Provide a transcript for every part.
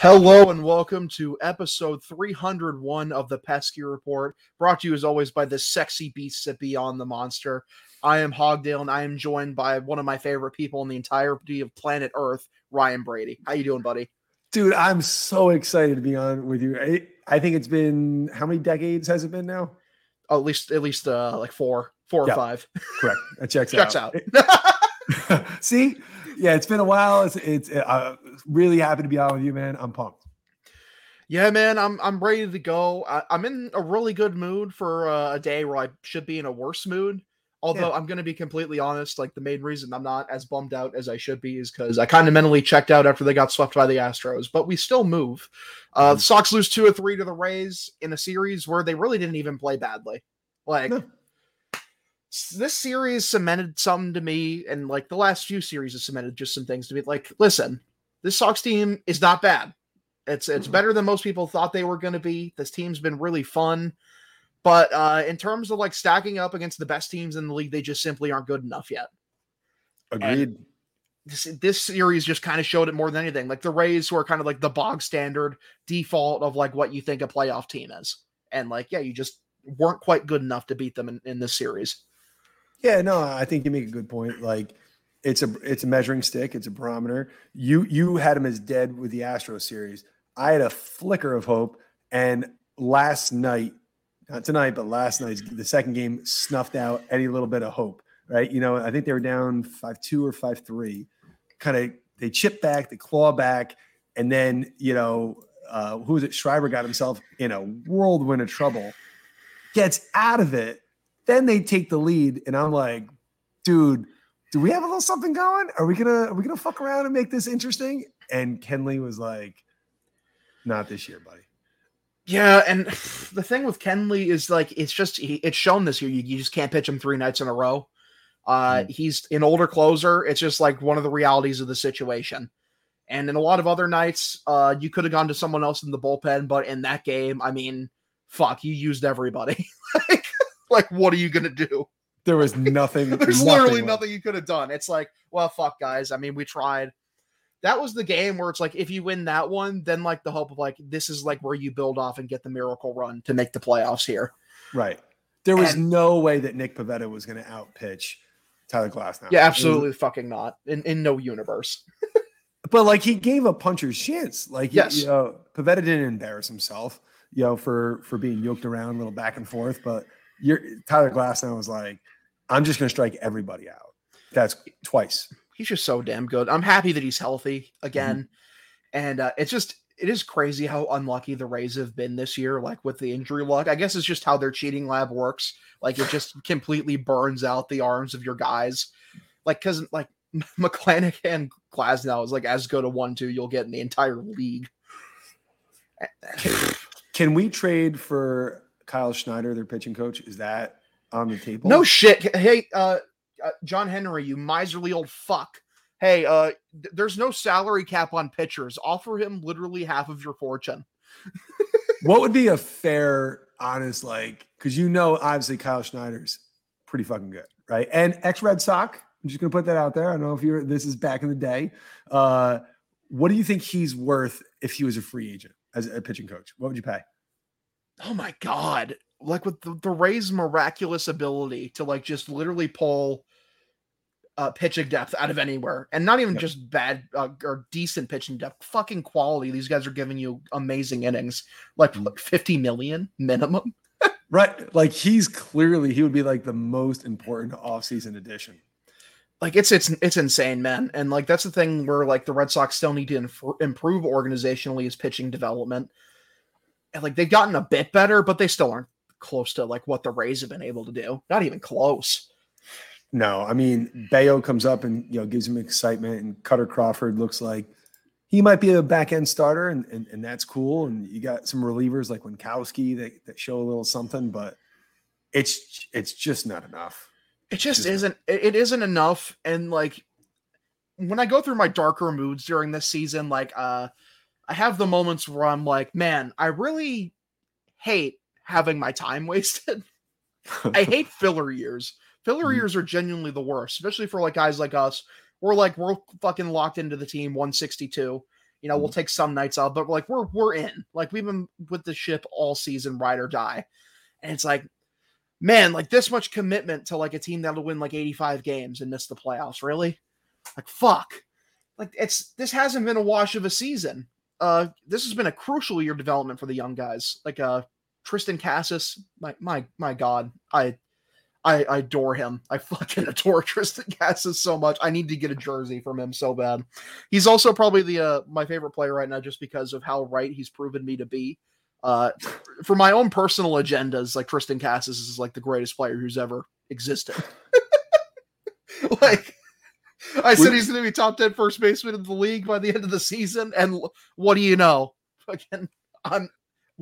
Hello and welcome to episode 301 of the Pesky Report, brought to you as always by the sexy beasts that beyond the monster. I am Hogdale and I am joined by one of my favorite people in the entirety of planet Earth, Ryan Brady. How you doing, buddy? Dude, I'm so excited to be on with you. I, I think it's been how many decades has it been now? Oh, at least at least uh like four, four Yeah. or five. Correct. That checks, Checks out. out. See, yeah, it's been a while. It's, it's uh, really happy to be on with you, man. I'm pumped. Yeah, man, I'm I'm ready to go. I, I'm in a really good mood for uh, a day where I should be in a worse mood. Although Yeah. I'm going to be completely honest, like the main reason I'm not as bummed out as I should be is because I kind of mentally checked out after they got swept by the Astros. But we still move. Uh, the Mhm. Sox lose two or three to the Rays in a series where they really didn't even play badly. Like No. This series cemented something to me, and like the last few series have cemented just some things to me. Like, listen, this Sox team is not bad. It's it's Mhm. better than most people thought they were going to be. This team's been really fun, but uh, in terms of like stacking up against the best teams in the league, they just simply aren't good enough yet. Agreed. This this series just kind of showed it more than anything. Like the Rays, who are kind of like the bog standard default of like what you think a playoff team is, and like yeah, you just weren't quite good enough to beat them in, in this series. Yeah, no, I think you make a good point. Like, it's a it's a measuring stick. It's a barometer. You you had him as dead with the Astro series. I had a flicker of hope, and last night, not tonight, but last night, the second game snuffed out any little bit of hope. Right? You know, I think they were down five two or five three. Kind of they chip back, they claw back, and then you know uh, who was it? Schreiber got himself in a whirlwind of trouble. Gets out of it then they take the lead, and I'm like, dude, do we have a little something going? Are we gonna are we gonna fuck around and make this interesting? And Kenley was like, not this year, buddy. Yeah, and the thing with Kenley is like it's just it's shown this year. You, you just can't pitch him three nights in a row. Uh, he's an older closer. It's just like one of the realities of the situation. And in a lot of other nights, uh, you could have gone to someone else in the bullpen, but in that game, I mean, fuck, you used everybody. like, like, what are you gonna do? There was nothing. There's nothing literally left. nothing you could have done. It's like, well, fuck, guys. I mean, we tried. That was the game where it's like, if you win that one, then like the hope of like this is like where you build off and get the miracle run to make the playoffs here. Right. There was And- no way that Nick Pivetta was gonna outpitch Tyler Glasnow. Yeah, absolutely fucking not. In in no universe. But like he gave a puncher's chance. Like Yes. you know, Pavetta didn't embarrass himself, you know, for for being yoked around a little back and forth. But you're Tyler Glasnow was like, I'm just gonna strike everybody out. That's twice. He's just so damn good. I'm happy that he's healthy again. Mm-hmm. And uh, it's just it is crazy how unlucky the Rays have been this year, like with the injury luck. I guess it's just how their cheating lab works. Like it just completely burns out the arms of your guys. Like because like McClanahan and Glasnow is like as good a one-two you'll get in the entire league. Can we trade for Kyle Snyder, their pitching coach? Is that on the table? No shit. Hey, uh, uh, John Henry, you miserly old fuck. Hey, uh, th- there's no salary cap on pitchers. Offer him literally half of your fortune. what would be a fair, honest, like, because you know, obviously Kyle Snyder's pretty fucking good, right? And ex Red Sox. I'm just gonna put that out there. I don't know if you're this is back in the day. Uh, what do you think he's worth if he was a free agent as a pitching coach? What would you pay? Oh my god! Like with the, the Rays' miraculous ability to like just literally pull uh, pitching depth out of anywhere, and not even Yep. just bad uh, or decent pitching depth, fucking quality. These guys are giving you amazing innings, like Mm. what, 50 million minimum. Right. Like he's clearly he would be like the most important offseason addition. like it's it's it's insane, man. And like that's the thing where like the Red Sox still need to inf- improve organizationally is pitching development. Like they've gotten a bit better, but they still aren't close to like what the Rays have been able to do. Not even close. No, I mean Bello comes up and you know gives him excitement, and Kutter Crawford looks like he might be a back end starter, and, and and that's cool. And you got some relievers like Winkowski that, that show a little something, but it's it's just not enough. It just Just- isn't. It, it isn't enough. And like when I go through my darker moods during this season, like uh, I have the moments where I'm like, man, I really hate having my time wasted. I hate filler years. Filler Mhm. years are genuinely the worst, especially for like guys like us. We're like we're fucking locked into the team 162. You know, we'll take some nights off, but like we're we're in. Like we've been with the ship all season, ride or die. And it's like, man, like this much commitment to like a team that'll win like 85 games and miss the playoffs. Really? Like fuck. Like it's this hasn't been a wash of a season. Uh this has been a crucial year of development for the young guys. Like uh Triston Casas, my my my god. I I, I adore him. I fucking adore Triston Casas so much. I need to get a jersey from him so bad. He's also probably the uh, my favorite player right now just because of how right he's proven me to be. Uh, for my own personal agendas, like Triston Casas is like the greatest player who's ever existed. like I said, he's going to be top 10 first baseman in the league by the end of the season. And what do you know? Fucking, I'm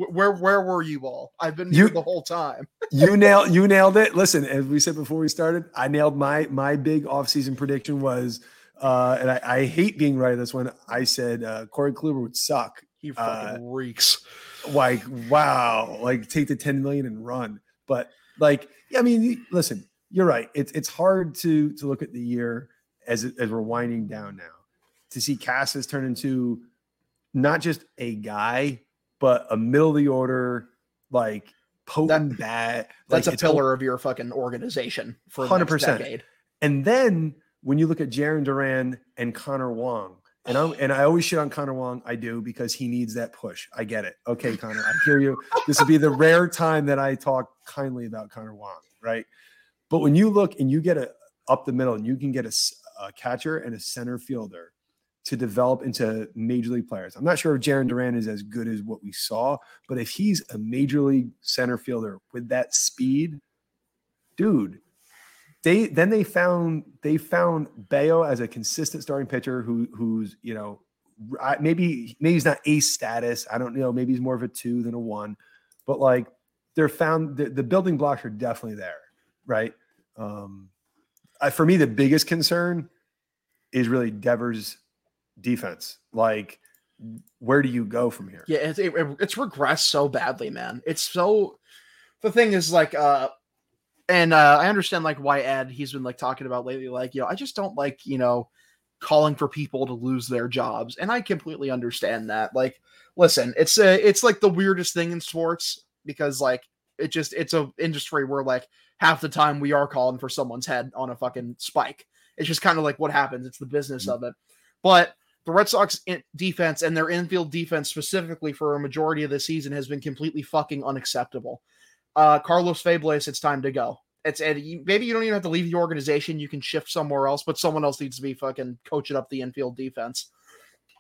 where where were you all? I've been you, here the whole time. you nailed you nailed it. Listen, as we said before we started, I nailed my my big offseason prediction was uh and I, I hate being right on this one. I said uh Corey Kluber would suck. He fucking uh, reeks. Like, wow, like take the 10 million and run. But like, I mean, listen, you're right. It's it's hard to to look at the year as as we're winding down now to see Casas turn into not just a guy but a middle of the order, like potent that, bat. That's like, a pillar of your fucking organization for hundred percent. And then when you look at Jarren Duran and Connor Wong, and I and I always shit on Connor Wong. I do because he needs that push. I get it. Okay, Connor, I hear you. This will be the rare time that I talk kindly about Connor Wong, right? But when you look and you get a up the middle, and you can get a, a catcher and a center fielder to develop into major league players. I'm not sure if Jarren Duran is as good as what we saw, but if he's a major league center fielder with that speed, dude, they then they found they found Bello as a consistent starting pitcher who who's you know maybe maybe he's not ace status. I don't know. Maybe he's more of a two than a one, but like they're found the, the building blocks are definitely there, right? Um, I, for me, the biggest concern is really Devers' defense. Like, where do you go from here? Yeah, it, it, it's regressed so badly, man. It's so. The thing is, like, uh, and uh, I understand like why Ed he's been like talking about lately, like, you know, I just don't like, you know, calling for people to lose their jobs, and I completely understand that. Like, listen, it's a, it's like the weirdest thing in sports because like it just it's a industry where like half the time we are calling for someone's head on a fucking spike. It's just kind of like what happens. It's the business mm-hmm. of it. But the Red Sox defense and their infield defense specifically for a majority of the season has been completely fucking unacceptable. Uh, Carlos Febles, it's time to go. It's and maybe you don't even have to leave the organization. You can shift somewhere else, but someone else needs to be fucking coaching up the infield defense.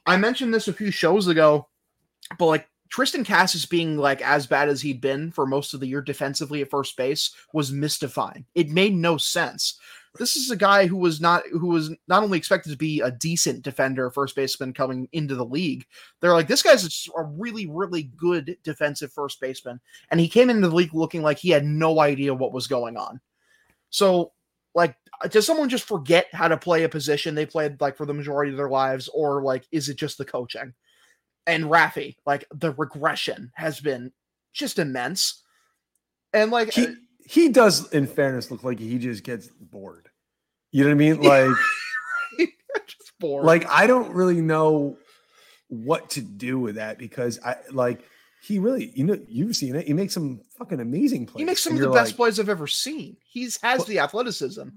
I mentioned this a few shows ago, but like Triston Casas being like as bad as he'd been for most of the year defensively at first base was mystifying. It made no sense. This is a guy who was not who was not only expected to be a decent defender, first baseman coming into the league. They're like, this guy's a really, really good defensive first baseman, and he came into the league looking like he had no idea what was going on. So, like, does someone just forget how to play a position they played like for the majority of their lives, or like, is it just the coaching? And Rafi, like, the regression has been just immense, and like. He- uh, he does, in fairness, look like he just gets bored. You know what I mean? Like, just bored. Like, I don't really know what to do with that because I like he really, you know, you've seen it. He makes some fucking amazing plays. He makes some of the best like, plays I've ever seen. He's has well, the athleticism.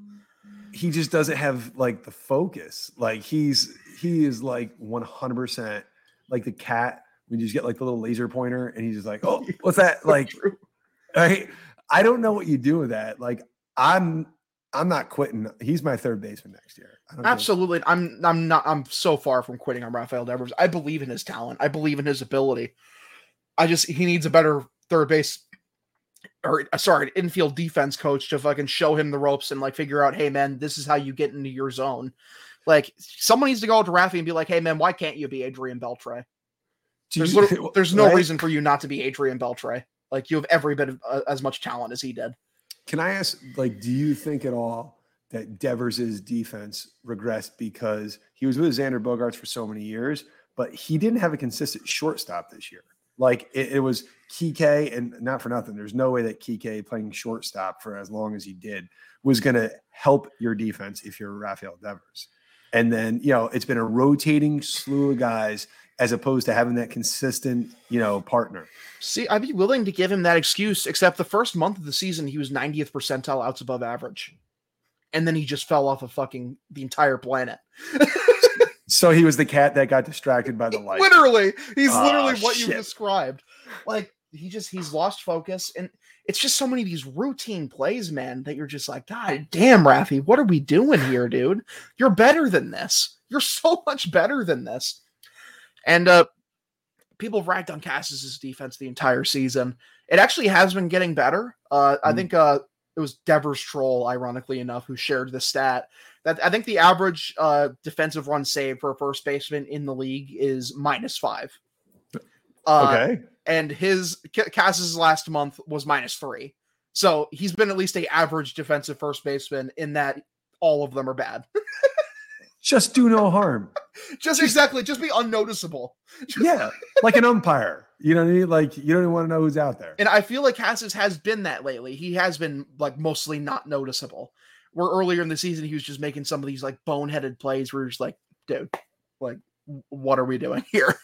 He just doesn't have like the focus. Like he's he is like 100 percent like the cat when you just get like the little laser pointer and he's just like, oh, what's that? Like, right? I don't know what you do with that. Like I'm I'm not quitting. He's my third baseman next year. Absolutely. I'm I'm not I'm so far from quitting on Rafael Devers. I believe in his talent. I believe in his ability. I just he needs a better third base or uh, sorry, infield defense coach to fucking show him the ropes and like figure out, hey man, this is how you get into your zone. Like someone needs to go to Rafi and be like, hey man, why can't you be Adrian Beltre? There's, there's no right? reason for you not to be Adrian Beltre. Like you have every bit of uh, as much talent as he did. Can I ask, like, do you think at all that Devers's defense regressed because he was with Xander Bogaerts for so many years, but he didn't have a consistent shortstop this year? Like it, it was Kike, and not for nothing. There's no way that Kike playing shortstop for as long as he did was going to help your defense if you're Rafael Devers. And then, you know, it's been a rotating slew of guys as opposed to having that consistent, you know, partner. See, I'd be willing to give him that excuse, except the first month of the season, he was 90th percentile outs above average. And then he just fell off of fucking the entire planet. so he was the cat that got distracted by the light. Literally. He's Oh, literally what you described. Like, he just, he's lost focus. And it's just so many of these routine plays, man, that you're just like, God damn, Rafi, what are we doing here, dude? You're better than this. You're so much better than this. And uh people have ragged on Casas's defense the entire season. It actually has been getting better. Uh I Mhm. think uh it was Devers Troll, ironically enough, who shared the stat that I think the average uh defensive run save for a first baseman in the league is minus five. Uh, okay. And his Ca- Cass's last month was minus three. So he's been at least a average defensive first baseman in that all of them are bad. Just do no harm. just exactly, just be unnoticeable. Yeah. Like an umpire. You know what I mean? Like you don't even want to know who's out there. And I feel like Casas has been that lately. He has been like mostly not noticeable. Where earlier in the season he was just making some of these like boneheaded plays where you're just like, dude, like what are we doing here?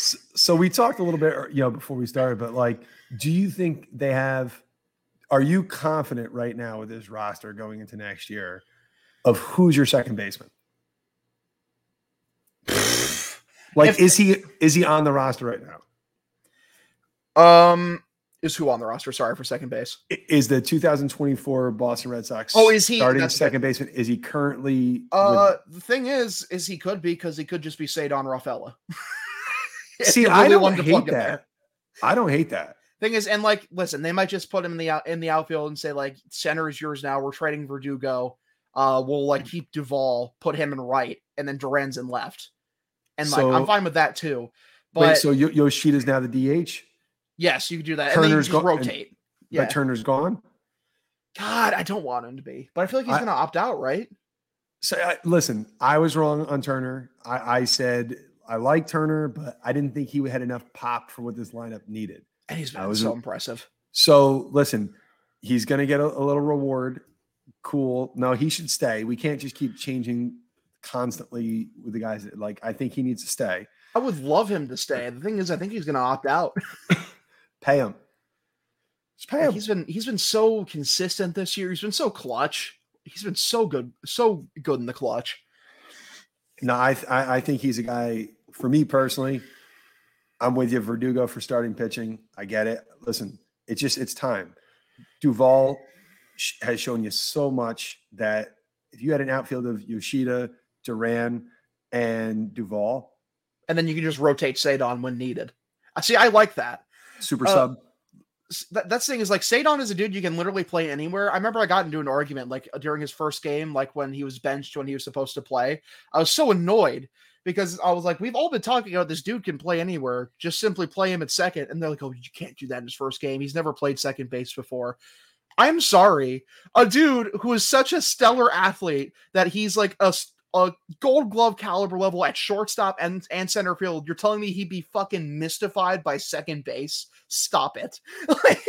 So we talked a little bit, you know, before we started, but like, do you think they have? Are you confident right now with this roster going into next year of who's your second baseman? Like, If- is he is he on the roster right now? Um is who on the roster? Sorry for second base. Is the 2024 Boston Red Sox? Oh, is he? starting second baseman? Is he currently? with- Uh, the thing is, is he could be because he could just be Ceddanne Rafaela. See, you I don't to hate that. I don't hate that. Thing is, and like, listen, they might just put him in the out in the outfield and say like, center is yours now. We're trading Verdugo. Uh, we'll like keep Duvall, put him in right, and then Duran's in left. And like, I'm fine with that too. But Wait, so Yo- Yoshida's now the DH, yes, you could do that. and Turner's just go- and- rotate. Yeah. but Turner's gone. God, I don't want him to be, but I feel like he's I- gonna opt out, right? So I, listen, I was wrong on Turner. I, I said I like Turner, but I didn't think he had enough pop for what this lineup needed. And he's been so impressive. So listen, he's going to get a, a little reward. Cool. No, he should stay. We can't just keep changing constantly with the guys. That, like I think he needs to stay. I would love him to stay. The thing is, I think he's gonna opt out. Pay him. Just pay Like, him. he's been he's been so consistent this year. He's been so clutch. He's been so good, so good in the clutch. No, I, th- I I think he's a guy. For me personally, I'm with you. Verdugo for starting pitching. I get it. Listen, it's just it's time. Duvall has shown you so much that if you had an outfield of Yoshida, Duran, and Duvall, And then you can just rotate Ceddanne when needed. I see. I like that. super Uh, sub. That, that's the thing is like Ceddanne is a dude you can literally play anywhere. I remember I got into an argument like during his first game, like when he was benched when he was supposed to play. I was so annoyed because I was like, we've all been talking about this dude can play anywhere. Just simply play him at second. And they're like, oh, you can't do that in his first game. He's never played second base before. I'm sorry. A dude who is such a stellar athlete that he's like a, a gold glove caliber level at shortstop and, and center field. You're telling me he'd be fucking mystified by second base? Stop it. Like,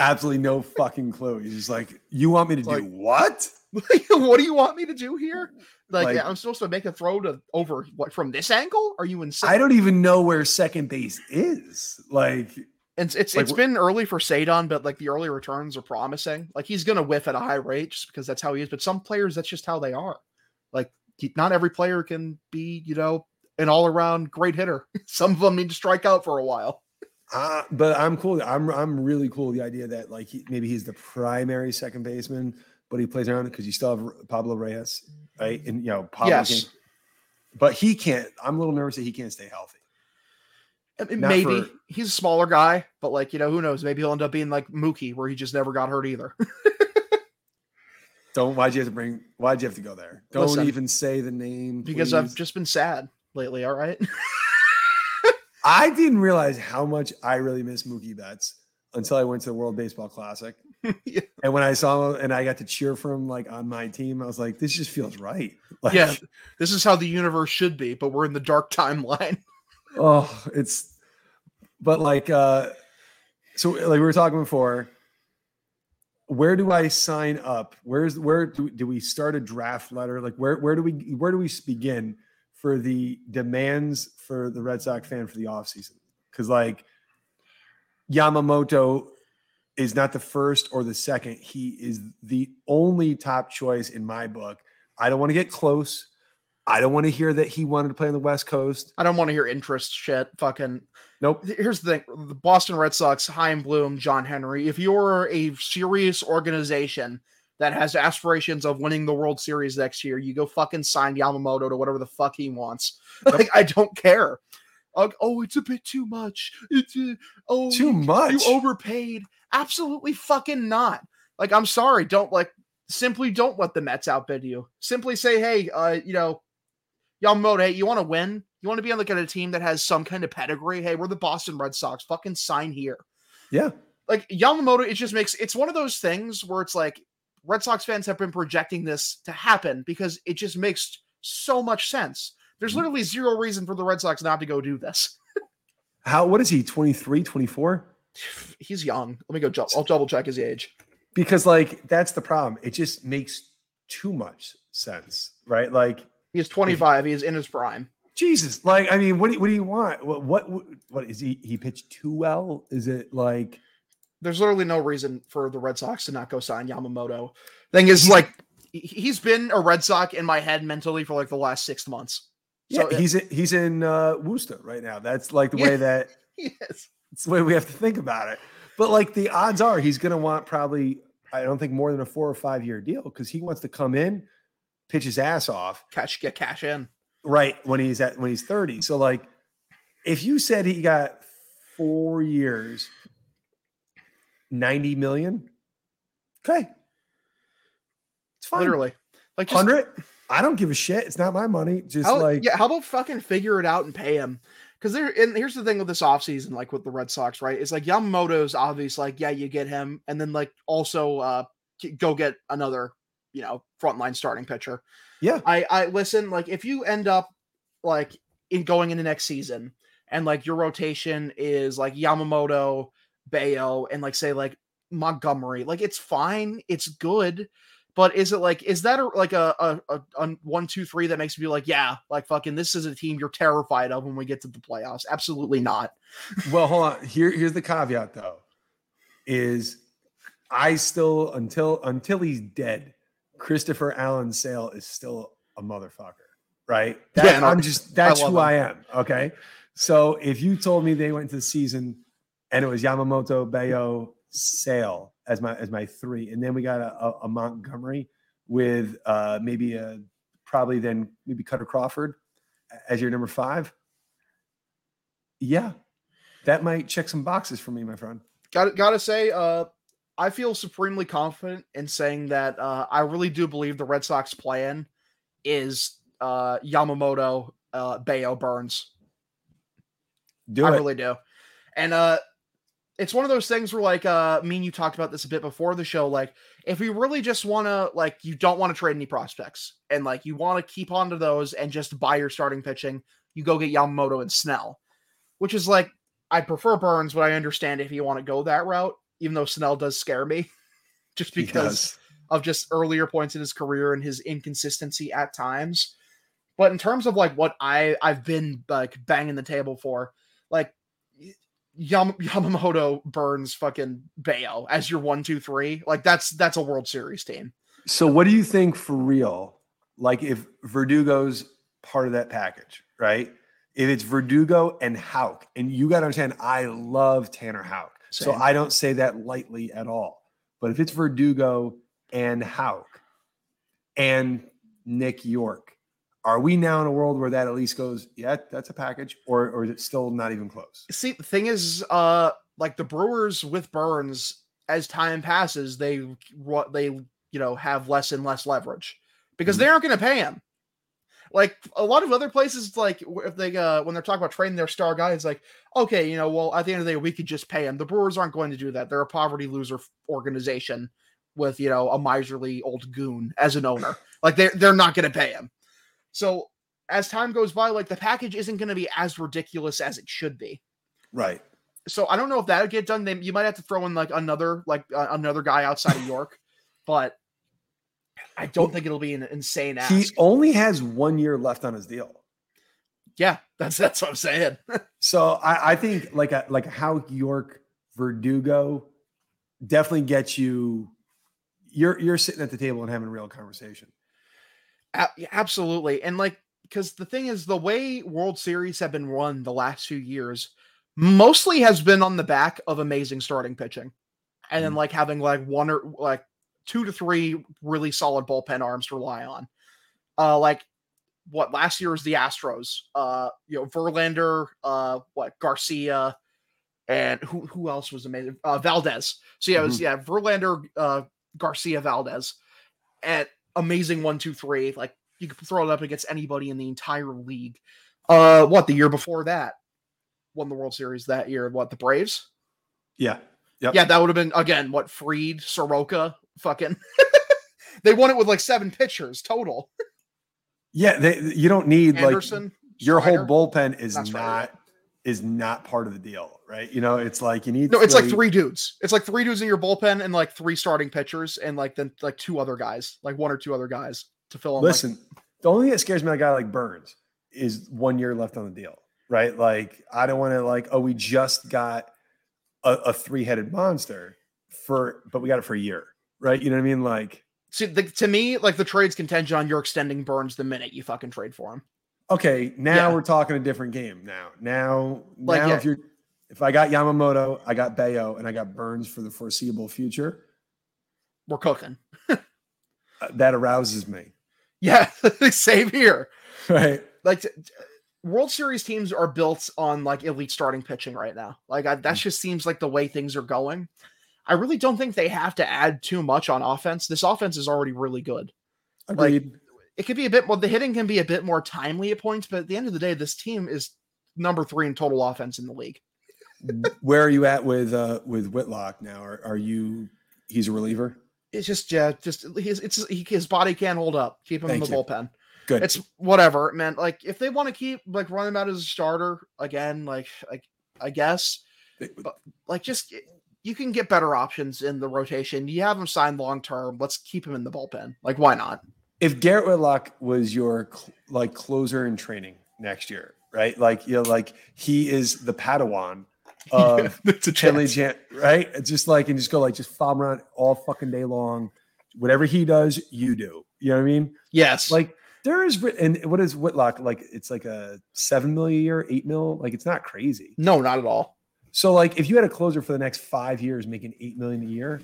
Absolutely no fucking clue. He's just like, you want me to Like- do what? what do you want me to do here? Like, Like- yeah, I'm supposed to make a throw to over what from this angle? Are you insane? I don't even know where second base is. Like, It's it's like, it's been early for Ceddanne, but like the early returns are promising. Like he's gonna whiff at a high rate just because that's how he is. But some players, that's just how they are. Like he- not every player can be, you know, an all around great hitter. some of them need to strike out for a while. Uh, but I'm cool. I'm I'm really cool with the idea that like he, maybe he's the primary second baseman, but he plays around because you still have Pablo Reyes, mm-hmm. right? And you know, Pablo Reyes, can't- but he can't. I'm a little nervous that he can't stay healthy. Not maybe for- he's a smaller guy, but like you know, who knows? Maybe he'll end up being like Mookie, where he just never got hurt either. Don't. Why'd you have to bring? Why'd you have to go there? Don't Listen, even say the name because I've just been sad lately. All right. I didn't realize how much I really miss Mookie Betts until I went to the World Baseball Classic. Yeah. And when I saw him and I got to cheer for him like on my team, I was like, this just feels right. Like, yeah, this is how the universe should be, but we're in the dark timeline. Oh, it's but like uh so like we were talking before. Where do I sign up? Where's where do, do we start a draft letter? Like where where do we where do we begin for the demands for the Red Sox fan for the offseason. Because like Yamamoto is not the first or the second. He is the only top choice in my book. I don't want to get close. I don't want to hear that he wanted to play on the West Coast. I don't want to hear interest shit. Fucking Nope. here's the thing: the Boston Red Sox, Chaim Bloom, John Henry. If you're a serious organization that has aspirations of winning the World Series next year, you go fucking sign Yamamoto to whatever the fuck he wants. Like I don't care. Like, oh, it's a bit too much. It's uh, oh Too much. You overpaid. Absolutely fucking not. Like I'm sorry. Don't like simply don't let the Mets outbid you. Simply say, hey, uh, you know, Yamamoto, hey, you want to win? You want to be on like on a team that has some kind of pedigree? Hey, we're the Boston Red Sox. Fucking sign here. Yeah. Like Yamamoto, it just makes it's one of those things where it's like Red Sox fans have been projecting this to happen because it just makes so much sense. There's Mm-hmm. literally zero reason for the Red Sox not to go do this. How what is he? 23, 24? He's young. Let me go. I'll double check his age. Because like that's the problem. It just makes too much sense, right? Like He's 25. He is in his prime. Jesus, like I mean, what do you, what do you want? What, what what is he? He pitched too well? Is it like There's literally no reason for the Red Sox to not go sign Yamamoto. Thing is, like, he- he's been a Red Sox in my head mentally for like the last six months. So, uh, he's in, he's in uh, Worcester right now. That's like the Yeah. way that yes. It's the way we have to think about it. But like the odds are, he's going to want probably I don't think more than a four or five year deal because he wants to come in, pitch his ass off, Cash get cash in. right when he's at when he's 30 so like if you said he got four years 90 million okay it's fine Literally. Like 100 i don't give a shit it's not my money just how, like yeah, how about fucking figure it out and pay him? Because there and here's the thing with this offseason, like with the Red Sox, right? It's like Yamamoto's obvious, like, yeah, you get him, and then like also uh go get another, you know, frontline starting pitcher. yeah I I listen, like if you end up like in going into next season and like your rotation is like Yamamoto, Bello, and like say like Montgomery, like it's fine, it's good. But is it like is that a, like a, a, a, a one two three that makes me be like yeah like fucking this is a team you're terrified of when we get to the playoffs? Absolutely not. well hold on here here's the caveat though is i still until until he's dead christopher allen sale is still a motherfucker right That- Yeah, i'm just that's love who him. i am okay so if you told me they went into the season and it was yamamoto bello sale as my as my three and then we got a, a, montgomery with uh maybe a probably then maybe kutter crawford as your number five yeah that might check some boxes for me, my friend. Got gotta say, uh, I feel supremely confident in saying that uh, I really do believe the Red Sox plan is uh, Yamamoto, uh, Bello, Burns. Do I it. really do, and uh, it's one of those things where, like, uh, me and you talked about this a bit before the show. Like, if we really just want to, like, you don't want to trade any prospects, and like you want to keep on to those and just buy your starting pitching, you go get Yamamoto and Snell, which is like I prefer Burns, but I understand if you want to go that route, even though Snell does scare me, just because of just earlier points in his career and his inconsistency at times. But in terms of like what I I've been like banging the table for, like Yam- Yamamoto, Burns, fucking Bello as your one, two, three, like that's that's a World Series team. So, what do you think for real? Like, if Verdugo's part of that package, right? If it's Verdugo and Houck, and you got to understand, I love Tanner Houck. So, I don't say that lightly at all. But if it's Verdugo and Houck and Nick Yorke, are we now in a world where that at least goes, yeah, that's a package, or, or is it still not even close? See, the thing is, uh, like the Brewers with Burns, as time passes, they what they you know have less and less leverage because Mhm. they aren't going to pay him. Like a lot of other places, like if they uh when they're talking about trading their star guy, it's like okay, you know, well at the end of the day we could just pay him. The Brewers aren't going to do that. They're a poverty loser organization with you know a miserly old goon as an owner. like they're they're not going to pay him. So as time goes by, like the package isn't going to be as ridiculous as it should be Right. so I don't know if that'll get done. Then you might have to throw in like another like uh, another guy outside of Yorke, but I don't think it'll be an insane ask. He only has one year left on his deal. Yeah, that's that's what I'm saying. so I, I think like a like a Houck Yorke Verdugo definitely gets you. You're you're sitting at the table and having a real conversation. Absolutely, and like because the thing is, the way World Series have been run the last few years mostly has been on the back of amazing starting pitching, and then Mhm. like having like one or like two to three really solid bullpen arms to rely on. Uh, like what last year was the Astros. Uh, you know, Verlander, uh, what Garcia, and who who else was amazing? Uh, Valdez. So yeah, it was yeah Verlander, uh, Garcia, Valdez, at amazing one, two, three. Like you could throw it up against anybody in the entire league. Uh, what the year before that won the World Series that year? What the Braves? Yeah. Yep. Yeah, that would have been again what Fried, Soroka, fucking. they won it with like seven pitchers total. Yeah. They, you don't need like your Strider. whole bullpen is Not is not part of the deal, right? You know, it's like you need. No, it's like three dudes. It's like three dudes in your bullpen and like three starting pitchers and like then like two other guys, like one or two other guys to fill in. like- Listen, the only thing that scares me, about a guy like Burns, is one year left on the deal, right? Like I don't want to like, oh, we just got a, a three headed monster for, but we got it for a year, right? You know what I mean? Like, see, the, to me, like the trade's contingent on you're extending Burns the minute you fucking trade for him. Okay, now Yeah. we're talking a different game. Now, now, Like, now, yeah. if you're, if I got Yamamoto, I got Bello, and I got Burns for the foreseeable future, We're cooking. uh, that arouses me, Yeah, same here. right? Like World Series teams are built on like elite starting pitching right now. Like I, Mm. that just seems like the way things are going. I really don't think they have to add too much on offense. This offense is already really good. Agreed. It could be a bit more. The hitting can be a bit more timely at points, but at the end of the day, this team is number three in total offense in the league. Where are you at with uh with Whitlock now? Are, are you? He's a reliever. It's just yeah, just his it's he, his body can't hold up. Keep him in the you. bullpen. Good. It's whatever, man. Like if they want to keep like running him out as a starter again, like like I guess but like just you can get better options in the rotation. You have him signed long term. Let's keep him in the bullpen. Like why not? If Garrett Whitlock was your like closer in training next year, right? Like you know, like he is the Padawan of a Kenley Jansen, right? Just like and just go like just him around all fucking day long. Whatever he does, you do. You know what I mean? Yes. Like there is and what is Whitlock like? It's like a seven mil a year, eight mil. Like it's not crazy. no, not at all. So like if you had a closer for the next five years making eight million a year,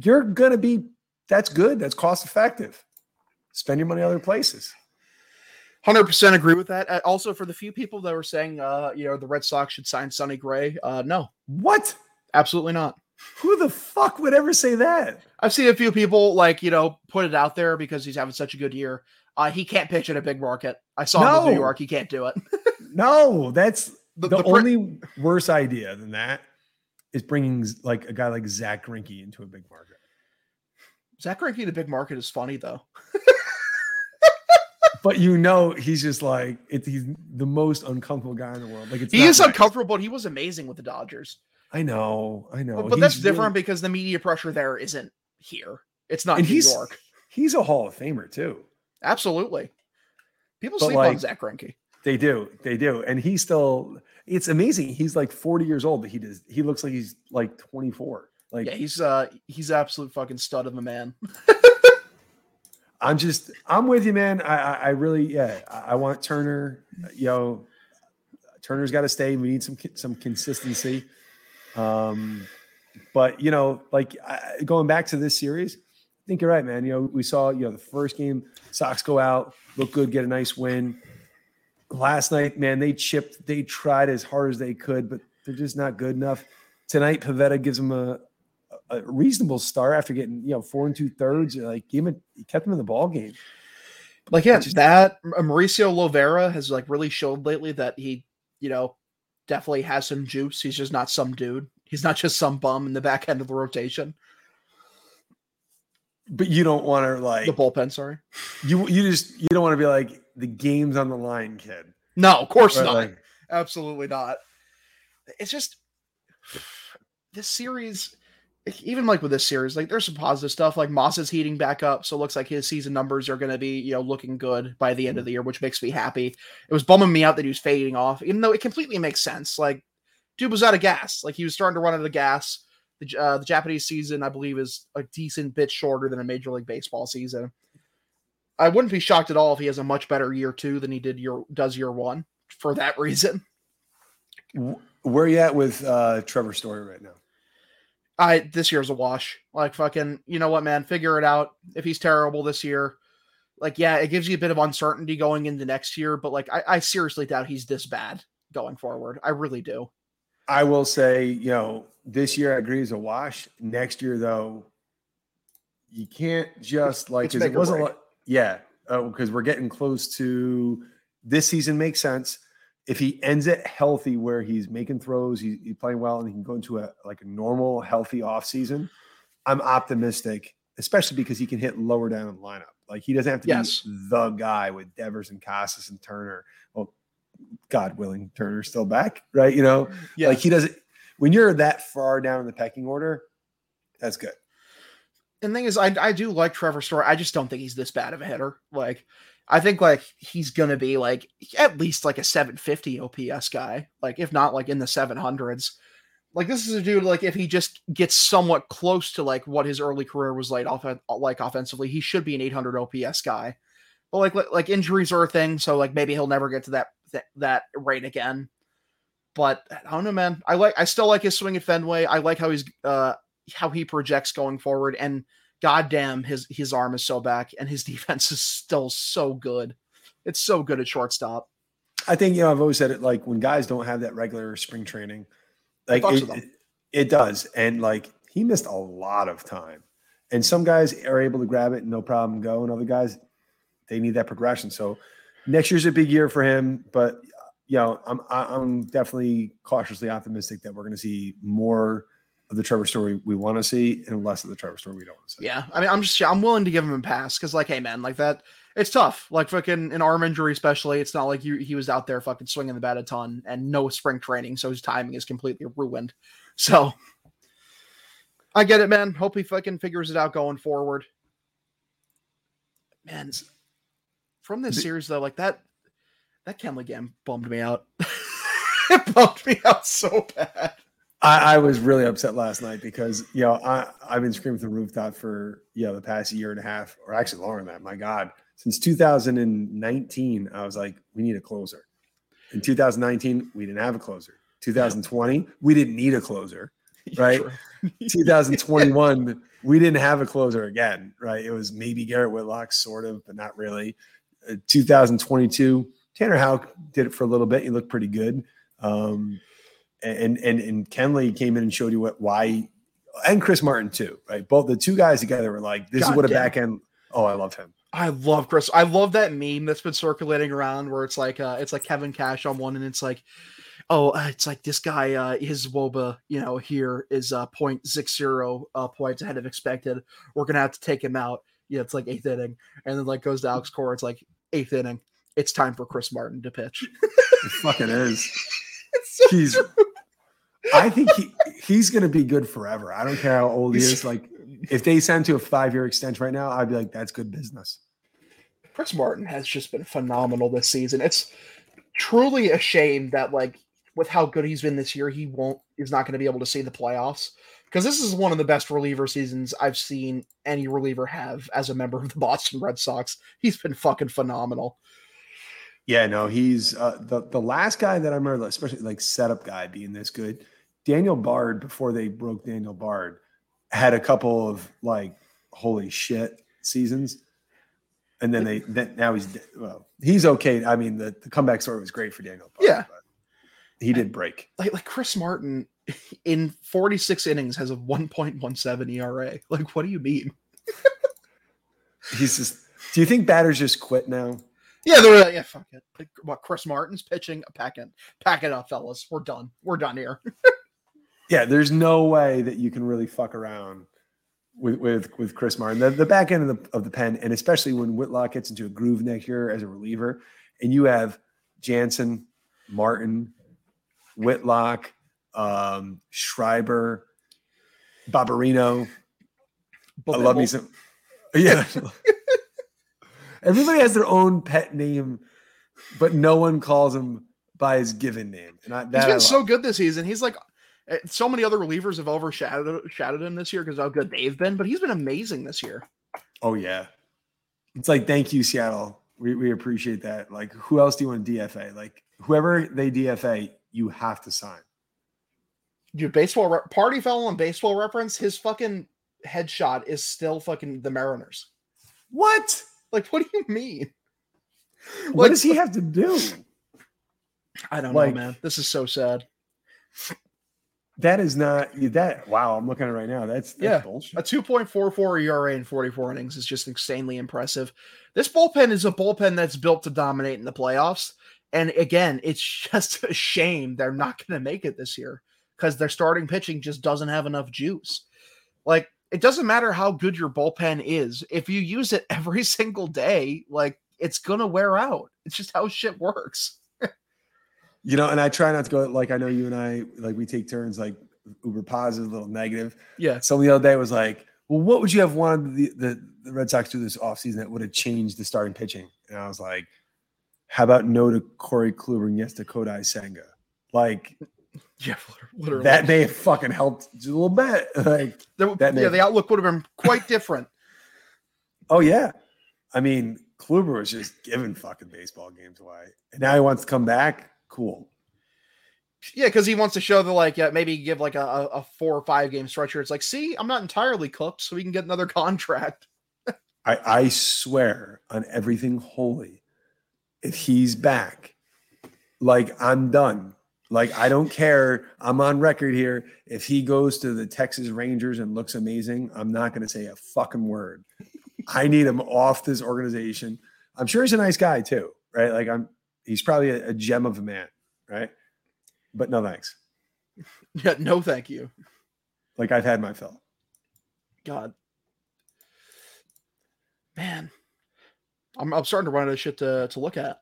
you're gonna be that's good. That's cost effective. Spend your money other places. Hundred percent agree with that. Uh, also, for the few people that were saying, uh, you know, the Red Sox should sign Sonny Gray, uh, no, What? absolutely not. Who the fuck would ever say that? I've seen a few people like you know put it out there because he's having such a good year. Uh, he can't pitch in a big market. I saw him in No. New York. He can't do it. No, that's The, the, the only worse idea than that is bringing like a guy like Zack Greinke into a big market. Zack Greinke in a big market is funny though. But you know, he's just like it, he's the most uncomfortable guy in the world. Like it's He is nice. uncomfortable, but he was amazing with the Dodgers. I know, I know, but but that's He's different really- because the media pressure there isn't here. It's not New he's- York. he's a Hall of Famer too. Absolutely. People But, sleep on Zack Greinke. They do, they do, and he's still. It's amazing. He's like forty years old, but he does. He looks like he's like twenty four. Like Yeah, he's uh he's absolute fucking stud of a man. I'm just, I'm with you, man. I, I, I really, yeah, I, I want Turner. You know, Turner's got to stay. We need some some consistency. Um, but you know, like I, going back to this series, I think you're right, man. You know, we saw you know the first game, Sox go out, look good, get a nice win. Last night, man, they chipped. They tried as hard as they could, but they're just not good enough. Tonight, Pivetta gives them a, a reasonable start after getting you know four and two thirds. Like, him, he kept him in the ball game. Like yeah, Just- that uh, Mauricio Llovera has like really showed lately that he, you know, definitely has some juice. He's just not some dude. He's not just some bum in the back end of the rotation. But you don't want to like The bullpen, sorry. you you just you don't want to be like the game's on the line, kid. No, of course Right, not. like, Absolutely not. It's just this series even like with this series, like there's some positive stuff. Like Moss is heating back up, so it looks like his season numbers are going to be you know looking good by the end of the year, which makes me happy. It was bumming me out that he was fading off, even though it completely makes sense. Like dude was out of gas, like he was starting to run out of gas. The, uh, the Japanese season, I believe, is a decent bit shorter than a Major League Baseball season. I wouldn't be shocked at all if he has a much better year two than he did year does year one for that reason. Where are you at with uh, Trevor Story right now? I this year's a wash. Like fucking, you know what, man? Figure it out. If he's terrible this year, like yeah, it gives you a bit of uncertainty going into next year. But like, I, I seriously doubt he's this bad going forward. I really do. I will say, you know, this year I agree is a wash. Next year, though, you can't just like because it wasn't like, yeah, because uh, we're getting close to this season makes sense if he ends it healthy where he's making throws, he's, he's, playing well, and he can go into a like a normal, healthy off season, I'm optimistic, especially because he can hit lower down in the lineup. Like he doesn't have to yes. be the guy with Devers and Casas and Turner. Well, God willing, Turner's still back, right? You know, yes. like he doesn't. When you're that far down in the pecking order, that's good. And the thing is, I I do like Trevor Story. I just don't think he's this bad of a hitter. Like I think like he's gonna be like at least like a 750 OPS guy, like if not like in the 700s. Like this is a dude like if he just gets somewhat close to like what his early career was like off like offensively, he should be an 800 OPS guy. But like like injuries are a thing, so like maybe he'll never get to that that, that rate again. But I don't know, man. I like I still like his swing at Fenway. I like how he's uh how he projects going forward and goddamn his his arm is so back and his defense is still so good. It's so good at shortstop. I think you know I've always said it like when guys don't have that regular spring training, like it, it, does, and like he missed a lot of time, and some guys are able to grab it and no problem go, and other guys they need that progression. So next year's a big year for him, but you know I'm I'm definitely cautiously optimistic that we're going to see more of the Trevor story we want to see and less of the Trevor story we don't want to see. Yeah. I mean, I'm just, I'm willing to give him a pass because, like, hey, man, like that, it's tough. Like, fucking an arm injury, especially. It's not like he, he was out there fucking swinging the bat a ton and no spring training. So his timing is completely ruined. So I get it, man. Hope he fucking figures it out going forward. Man, from this the, series, though, like that, that Kenley game bummed me out. it bummed me out so bad. I, I, was really upset last night because you know I I've been screaming from the rooftop for you know the past year and a half, or actually longer than that. My God, since 2019, I was like, we need a closer. In 2019, we didn't have a closer. 2020, we didn't need a closer, right? 2021, we didn't have a closer again, right? It was maybe Garrett Whitlock, sort of, but not really. Uh, 2022, Tanner Houck did it for a little bit. He looked pretty good. Um, and and and Kenley came in and showed you what why, and Chris Martin too, right? Both the two guys together were like, this God is what a back end. Oh, I love him. I love Chris. I love that meme that's been circulating around where it's like uh it's like Kevin Cash on one and it's like oh uh, it's like this guy uh his woba you know here is uh 0.60 uh points ahead of expected we're gonna have to take him out yeah it's like eighth inning and then like goes to alex cora it's like eighth inning it's time for chris martin to pitch it fucking is so he's true. I think he he's going to be good forever. I don't care how old he is. Like, if they send to a five year extension right now, I'd be like, that's good business. Chris Martin has just been phenomenal this season. It's truly a shame that like with how good he's been this year, he won't is not going to be able to see the playoffs because this is one of the best reliever seasons I've seen any reliever have as a member of the Boston Red Sox. He's been fucking phenomenal. Yeah, no, he's uh, the the last guy that I remember, especially like setup guy being this good. Daniel Bard, before they broke Daniel Bard, had a couple of like holy shit seasons, and then they then now he's well, he's okay. I mean, the, the comeback story was great for Daniel. Bard, yeah, he did break. Like like Chris Martin in 46 innings has a 1.17 ERA. Like, what do you mean? he's just. Do you think batters just quit now? Yeah, they're like, yeah, fuck it. Like, what Chris Martin's pitching? Pack it, pack it up, fellas. We're done. We're done here. yeah, there's no way that you can really fuck around with with with Chris Martin. The, the back end of the of the pen, and especially when Whitlock gets into a groove next year as a reliever, and you have Jansen, Martin, Whitlock, um, Schreiber, Barbarino. I love me some. Yeah. Everybody has their own pet name, but no one calls him by his given name. And I, that He's been so good this season. He's like, Uh, so many other relievers have overshadowed shadowed him this year because how good they've been, but he's been amazing this year. Oh yeah. It's like thank you, Seattle. We we appreciate that. Like, who else do you want to DFA? Like, whoever they DFA, you have to sign. Dude, baseball re- party foul on baseball reference. His fucking headshot is still fucking the Mariners. What? Like, what do you mean? what Like, does he have to do? I don't like- know, man. This is so sad. That is not that. Wow, I'm looking at it right now. That's, that's Yeah. bullshit. A 2.44 ERA in 44 innings is just insanely impressive. This bullpen is a bullpen that's built to dominate in the playoffs. And again, it's just a shame they're not going to make it this year because their starting pitching just doesn't have enough juice. Like, it doesn't matter how good your bullpen is. If you use it every single day, like, it's going to wear out. It's just how shit works. You know, and I try not to go like I know you and I like we take turns like uber positive, a little negative. Yeah. Someone the other day was like, Well, what would you have wanted the, the, the Red Sox to do this offseason that would have changed the starting pitching? And I was like, How about no to Corey Kluber and yes to Kodai Senga? Like Yeah, literally. that may have fucking helped a little bit. Like, The- that yeah, the outlook would have been quite different. oh yeah. I mean, Kluber was just giving fucking baseball games away. And now he wants to come back. Cool. Yeah, because he wants to show the like, yeah, maybe give like a, a four or five game stretch where it's like, see, I'm not entirely cooked, so we can get another contract. I, I swear on everything holy, if he's back, like I'm done. Like I don't care. I'm on record here. If he goes to the Texas Rangers and looks amazing, I'm not going to say a fucking word. I need him off this organization. I'm sure he's a nice guy too, right? Like I'm. He's probably a, a gem of a man, right? But no thanks. Yeah, no, thank you. Like I've had my fill. God, man, I'm I'm starting to run out of shit to to look at.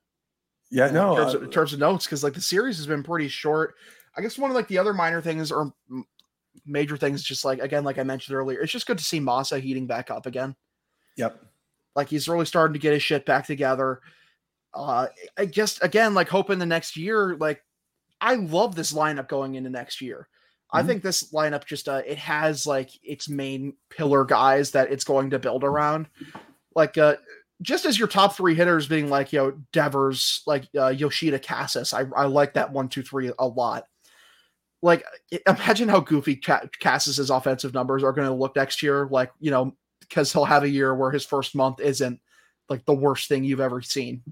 Yeah, no. in terms, uh, of, in terms of notes, because like the series has been pretty short. I guess one of like the other minor things or major things, just like again, like I mentioned earlier, it's just good to see Masa heating back up again. yep. Like he's really starting to get his shit back together. Uh, I just again like hoping the next year, like I love this lineup going into next year. I Mhm. think this lineup just uh, it has like its main pillar guys that it's going to build around. Like uh just as your top three hitters being like you know Devers, like uh, Yoshida Casas, I I like that one two three a lot. Like imagine how goofy Ca- Casas's offensive numbers are going to look next year. Like you know because he'll have a year where his first month isn't like the worst thing you've ever seen.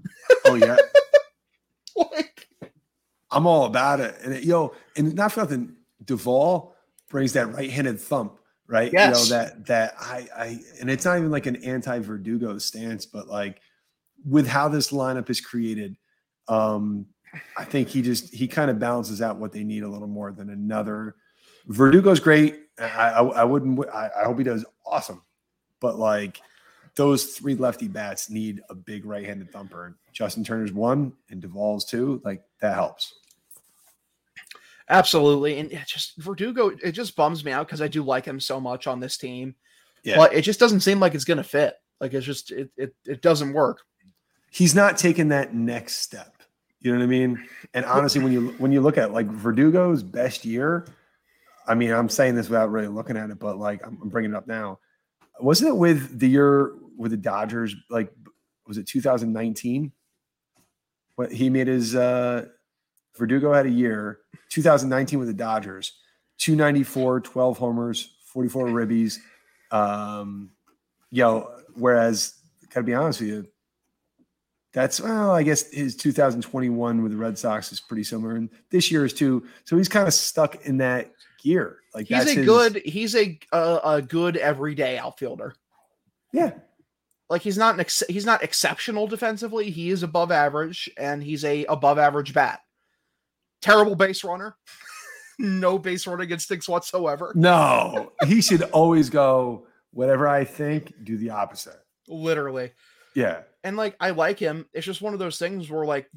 Oh yeah. like I'm all about it. And it, yo, and not for nothing, Duvall brings that right-handed thump, right? Yes. You know, that that I I and it's not even like an anti-Verdugo stance, but like with how this lineup is created, um, I think he just he kind of balances out what they need a little more than another. Verdugo's great. I I, I wouldn't I, I hope he does awesome. But like those three lefty bats need a big right-handed thumper. Justin Turner's one and Duvall's two. Like that helps. absolutely, and it just Verdugo, it just bums me out because I do like him so much on this team. Yeah. but it just doesn't seem like it's going to fit. Like it's just it, it it doesn't work. He's not taking that next step. You know what I mean? And honestly, when you when you look at like Verdugo's best year, I mean, I'm saying this without really looking at it, but like I'm, I'm bringing it up now. Wasn't it with the year with the Dodgers? Like, was it 2019? What he made his uh Verdugo had a year 2019 with the Dodgers, 294, 12 homers, 44 ribbies. Um, yo, whereas, gotta be honest with you, that's well, I guess his 2021 with the Red Sox is pretty similar, and this year is too. So he's kind of stuck in that gear. Like He's a his- good he's a a, a good everyday outfielder. yeah. Like he's not an ex- he's not exceptional defensively. He is above average, and he's a above average bat. Terrible base runner. no base running instincts whatsoever. No, he should always go. Whatever I think, do the opposite. Literally. Yeah, and like I like him. It's just one of those things where like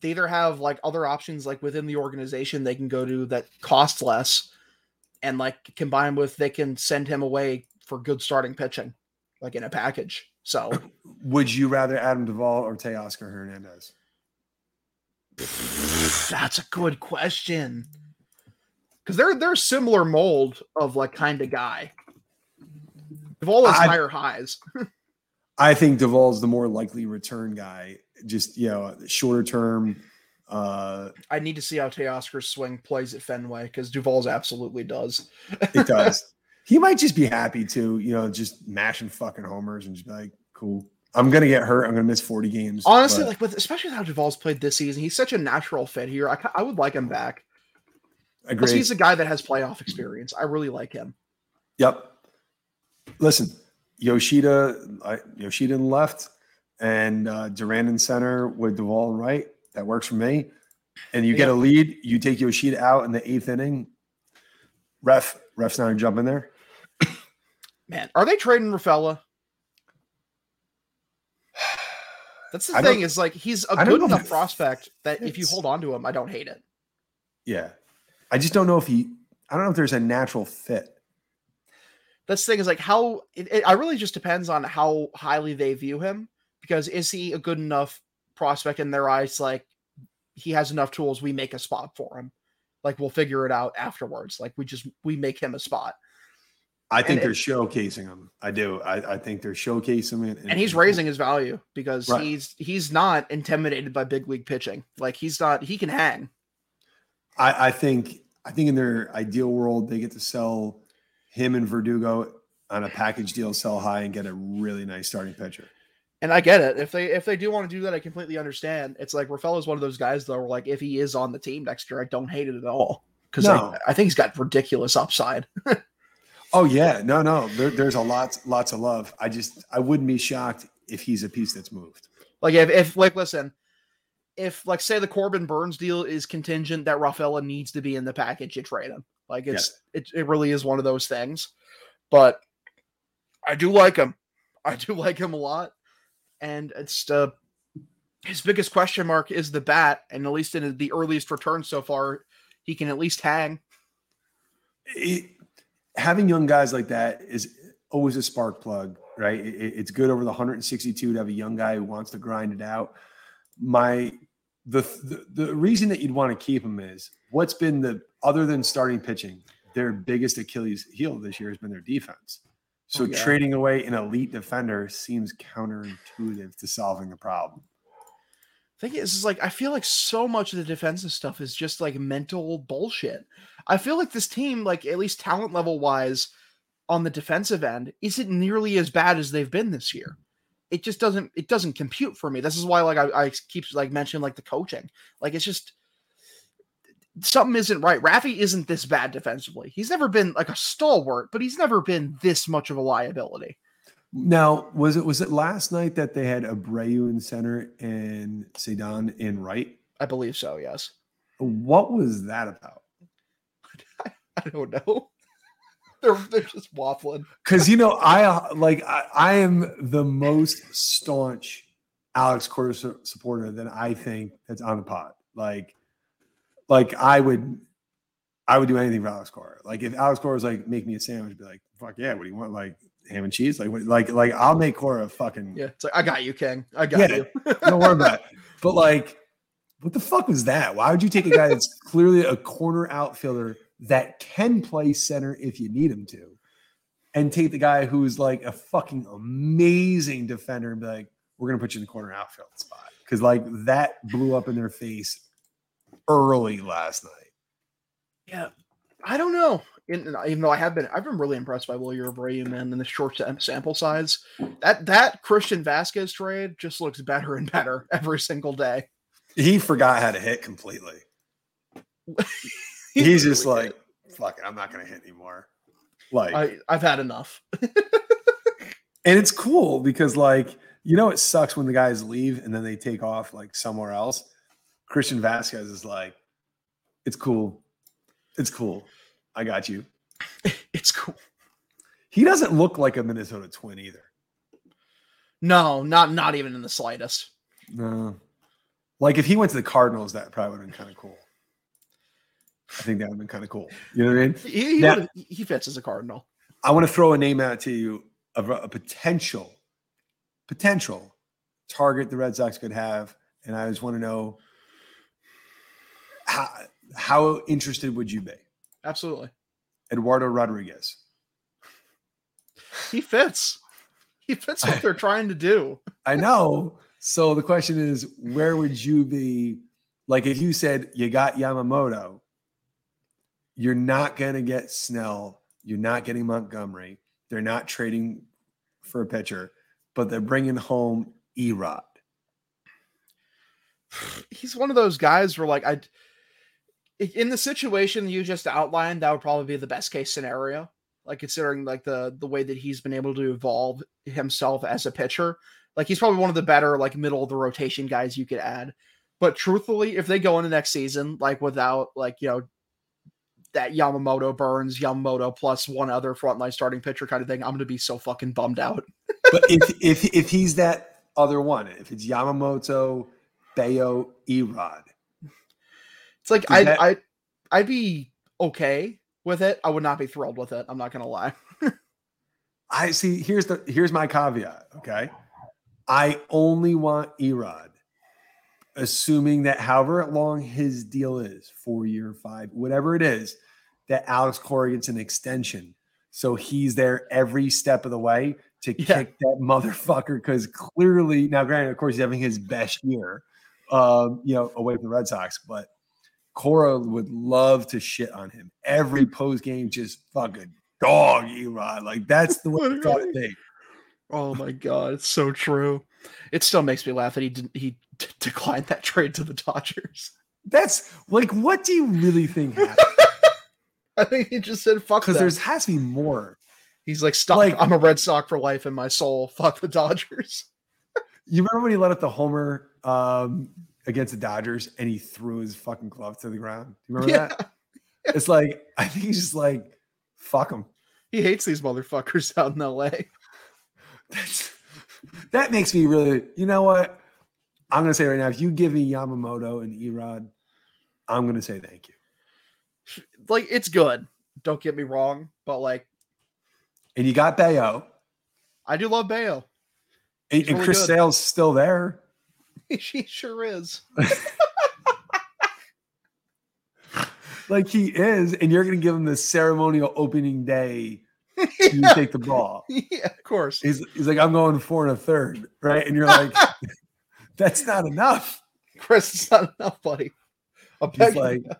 they either have like other options like within the organization they can go to that cost less, and like combined with they can send him away for good starting pitching, like in a package. So, would you rather Adam Duvall or Teoscar Hernandez? That's a good question. Because they're they're similar mold of like kind of guy. Duvall has I, higher highs. I think Duvall's the more likely return guy. Just you know, shorter term. Uh, I need to see how Teoscar's swing plays at Fenway because Duvall's absolutely does. it does. He might just be happy to, you know, just mashing fucking homers and just be like, cool. I'm gonna get hurt. I'm gonna miss 40 games. Honestly, but... like with especially how Duvall's played this season, he's such a natural fit here. I, I would like him back. Agree. He's a guy that has playoff experience. I really like him. Yep. Listen, Yoshida, I, Yoshida in left, and uh, Duran in center with Duvall right. That works for me. And you get a lead. You take Yoshida out in the eighth inning. Ref, ref's not jumping there. Man, are they trading Rafaela? That's the I thing is like he's a good enough prospect that if you hold on to him, I don't hate it. Yeah, I just don't know if he. I don't know if there's a natural fit. That's the thing is like how it, it I really just depends on how highly they view him because is he a good enough prospect in their eyes? Like he has enough tools, we make a spot for him. Like we'll figure it out afterwards. Like we just we make him a spot. I think and they're it, showcasing him. I do. I, I think they're showcasing it, and, and he's raising his value because right. he's he's not intimidated by big league pitching. Like he's not. He can hang. I, I think. I think in their ideal world, they get to sell him and Verdugo on a package deal, sell high, and get a really nice starting pitcher. And I get it. If they if they do want to do that, I completely understand. It's like Rafael is one of those guys though, where like if he is on the team next year, I don't hate it at all because no. I, I think he's got ridiculous upside. Oh yeah, no, no. There, there's a lot, lots of love. I just, I wouldn't be shocked if he's a piece that's moved. Like if, if like, listen, if like say the Corbin Burnes deal is contingent that Rafaela needs to be in the package, you trade him. Like it's, it, it really is one of those things. But I do like him. I do like him a lot, and it's uh, his biggest question mark is the bat, and at least in the earliest return so far, he can at least hang. It, having young guys like that is always a spark plug, right? It, it's good over the 162 to have a young guy who wants to grind it out. My the, the the reason that you'd want to keep him is what's been the other than starting pitching, their biggest Achilles heel this year has been their defense. So oh, yeah. trading away an elite defender seems counterintuitive to solving the problem. Thing is, is like I feel like so much of the defensive stuff is just like mental bullshit. I feel like this team, like at least talent level wise, on the defensive end, isn't nearly as bad as they've been this year. It just doesn't it doesn't compute for me. This is why like I, I keep like mentioning like the coaching. Like it's just something isn't right. Rafi isn't this bad defensively. He's never been like a stalwart, but he's never been this much of a liability. Now, was it was it last night that they had Abreu in center and Ceddanne in right? I believe so. Yes. What was that about? I don't know. they're they're just waffling. Because you know, I like I, I, am the most staunch Alex Cora su- supporter that I think that's on the pod. Like, like I would, I would do anything for Alex Cora. Like if Alex Cora was like, make me a sandwich, be like, fuck yeah, what do you want? Like ham and cheese? Like, like, like I'll make Cora fucking yeah. It's like I got you, King. I got yeah, you. don't worry about it. But like, what the fuck was that? Why would you take a guy that's clearly a corner outfielder? that can play center if you need him to, and take the guy who's like a fucking amazing defender and be like, we're gonna put you in the corner outfield spot because like that blew up in their face early last night. Yeah, I don't know. In, even though I have been, I've been really impressed by Wilyer Abreu, man, in the short sample size. That that Christian Vázquez trade just looks better and better every single day. He forgot how to hit completely. He's just like, fuck it, I'm not gonna hit anymore. Like I, I've had enough. and it's cool because like you know it sucks when the guys leave and then they take off like somewhere else. Christian Vázquez is like, it's cool. It's cool. I got you. It's cool. He doesn't look like a Minnesota twin either. No, not not even in the slightest. No. Like if he went to the Cardinals, that probably would have been kind of cool. I think that would have been kind of cool. You know what I mean? He, he, Now- he fits as a Cardinal. I want to throw a name out to you of a, a potential, potential target the Red Sox could have, and I just want to know how how interested would you be? Absolutely. Eduardo Rodriguez. He fits. He fits what they're trying to do. I know. So the question is, where would you be? Like, if you said you got Yamamoto, you're not going to get Snell. You're not getting Montgomery. They're not trading for a pitcher, but they're bringing home Erod. He's one of those guys where, like, I, in the situation you just outlined, that would probably be the best case scenario. Like considering like the the way that he's been able to evolve himself as a pitcher, like he's probably one of the better like middle of the rotation guys you could add. But truthfully, if they go into next season like without like you know that Yamamoto Burnes Yamamoto plus one other frontline starting pitcher kind of thing, I'm gonna be so fucking bummed out. But if if if he's that other one, if it's Yamamoto, Bello, Erod, It's like I that- I I'd be okay with it. I would not be thrilled with it. I'm not gonna lie. I see. Here's the here's my caveat. Okay, I only want Erod, assuming that however long his deal is, four year, five, whatever it is, that Alex Cora gets an extension, so he's there every step of the way to Yeah. kick that motherfucker. Because clearly, now granted, of course, he's having his best year, um, you know, away from the Red Sox, but Cora would love to shit on him every post game, just fucking dog Erod. Like that's the way to be. Oh my god, it's so true. It still makes me laugh that he didn't he d- declined that trade to the Dodgers. That's like, what do you really think happened? I think he just said fuck Because there's has to be more. He's like, stop. like- I'm a Red Sox for life in my soul. Fuck the Dodgers. You remember when he let up the homer um, against the Dodgers and he threw his fucking glove to the ground? Do You remember Yeah, that? It's like I think he's just like, fuck him. he hates these motherfuckers out in LA. That's that makes me really. You know what? I'm gonna say right now, if you give me Yamamoto and Erod, I'm gonna say thank you. Like, it's good. Don't get me wrong, but like, And you got Bello, I do love Bello. and, and really Chris good. Sale's still there. she sure is. like he is, and you're going to give him the ceremonial opening day. You take the ball. yeah, of course. He's, he's like, I'm going four and a third, right? And you're like, that's not enough. Chris, it's not enough, buddy. I'm He's like, you.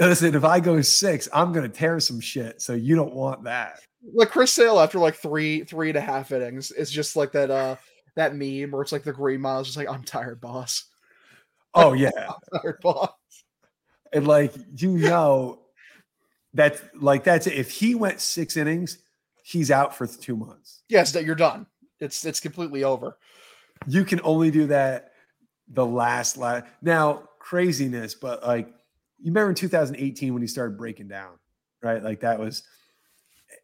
listen, if I go six, I'm going to tear some shit. So you don't want that. like Chris Sale after like three three and a half innings is just like that uh that meme where it's like the green mile is just like I'm tired, boss. Oh yeah, Tired, boss. and like you know, that's like that's it. If he went six innings, he's out for two months. Yes, that you're done. It's it's completely over. you can only do that the last last now craziness but like you remember in 2018 when he started breaking down right like that was